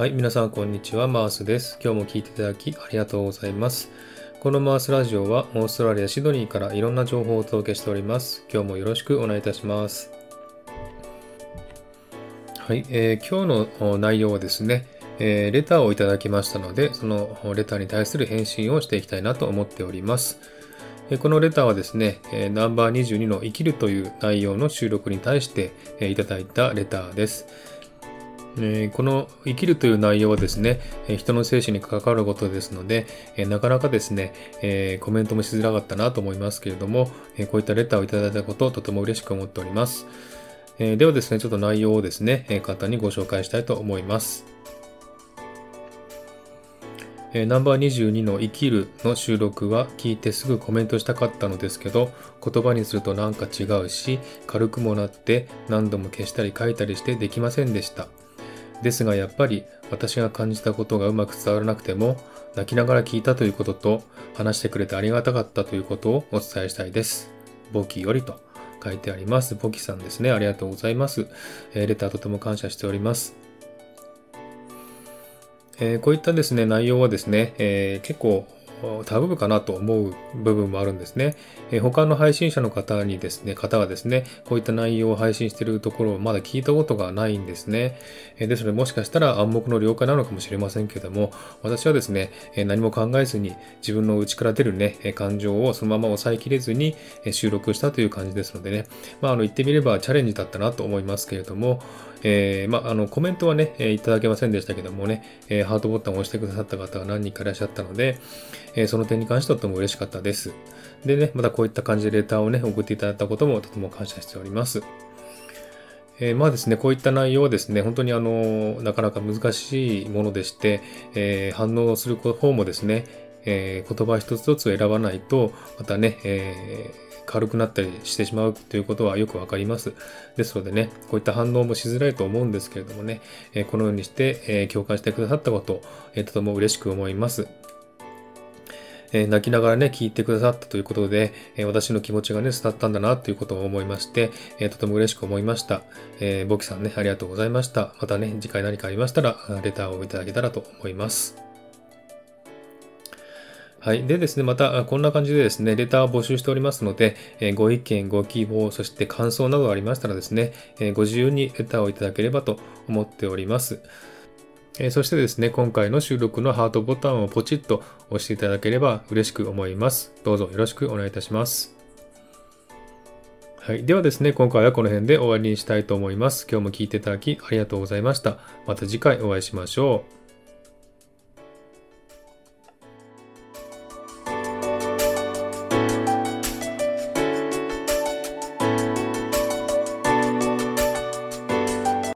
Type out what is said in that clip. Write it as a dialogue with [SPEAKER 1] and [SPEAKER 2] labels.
[SPEAKER 1] はい、皆さんこんにちは、マースです。今日も聞いていただきありがとうございます。このマースラジオはオーストラリア・シドニーからいろんな情報をお届けしております。今日もよろしくお願いいたします。はい、えー、今日の内容はですね、えー、レターをいただきましたので、そのレターに対する返信をしていきたいなと思っております。このレターはですね、ナンバー22の生きるという内容の収録に対していただいたレターです。えこの生きるという内容はですね、人の精神に関わることですので、なかなかですね、えコメントもしづらかったなと思いますけれども、こういったレターをいただいたことをとても嬉しく思っております。えではですね、ちょっと内容をですね、簡単にご紹介したいと思います。えナンバー22の生きるの収録は聞いてすぐコメントしたかったのですけど、言葉にするとなんか違うし、軽くもなって何度も消したり書いたりしてできませんでした。ですがやっぱり私が感じたことがうまく伝わらなくても泣きながら聞いたということと話してくれてありがたかったということをお伝えしたいです。簿記よりと書いてあります。簿記さんですね。ありがとうございます。えー、レターとても感謝しております。えー、こういったですね、内容はですね、えー、結構タブかなと思う部分もあるんですね。え他の配信者の方にですね、方がですね、こういった内容を配信しているところをまだ聞いたことがないんですね。えですので、もしかしたら暗黙の了解なのかもしれませんけども、私はですね、え何も考えずに自分の内から出るね、感情をそのまま抑えきれずに収録したという感じですのでね、まあ、あの言ってみればチャレンジだったなと思いますけれども、えー、まあ、あの、コメントはね、えいただけませんでしたけどもね、えハートボタンを押してくださった方が何人かいらっしゃったので、えその点に関してとても嬉しかったです。でね、またこういった感じでレターをね、送っていただいたこともとても感謝しております。えー、まあですね、こういった内容はですね、本当にあの、なかなか難しいものでして、えー、反応する方もですね、えー、言葉一つ一つ選ばないと、またね、えー軽くなったりしてしまうということはよくわかります。ですのでね、こういった反応もしづらいと思うんですけれどもね、えこのようにして、え共感してくださったこと、えとても嬉しく思います。え泣きながらね、聞いてくださったということで、え私の気持ちがね、伝ったんだなということを思いまして、えとても嬉しく思いました。えー、ボキさんね、ありがとうございました。またね、次回何かありましたら、レターをいただけたらと思います。はい。でですね、また、こんな感じでですね、レターを募集しておりますので、えご意見、ご希望、そして感想などありましたらですね、えご自由にレターをいただければと思っております。えそしてですね、今回の収録のハートボタンをポチッと押していただければ嬉しく思います。どうぞよろしくお願いいたします。はい。ではですね、今回はこの辺で終わりにしたいと思います。今日も聴いていただきありがとうございました。また次回お会いしましょう。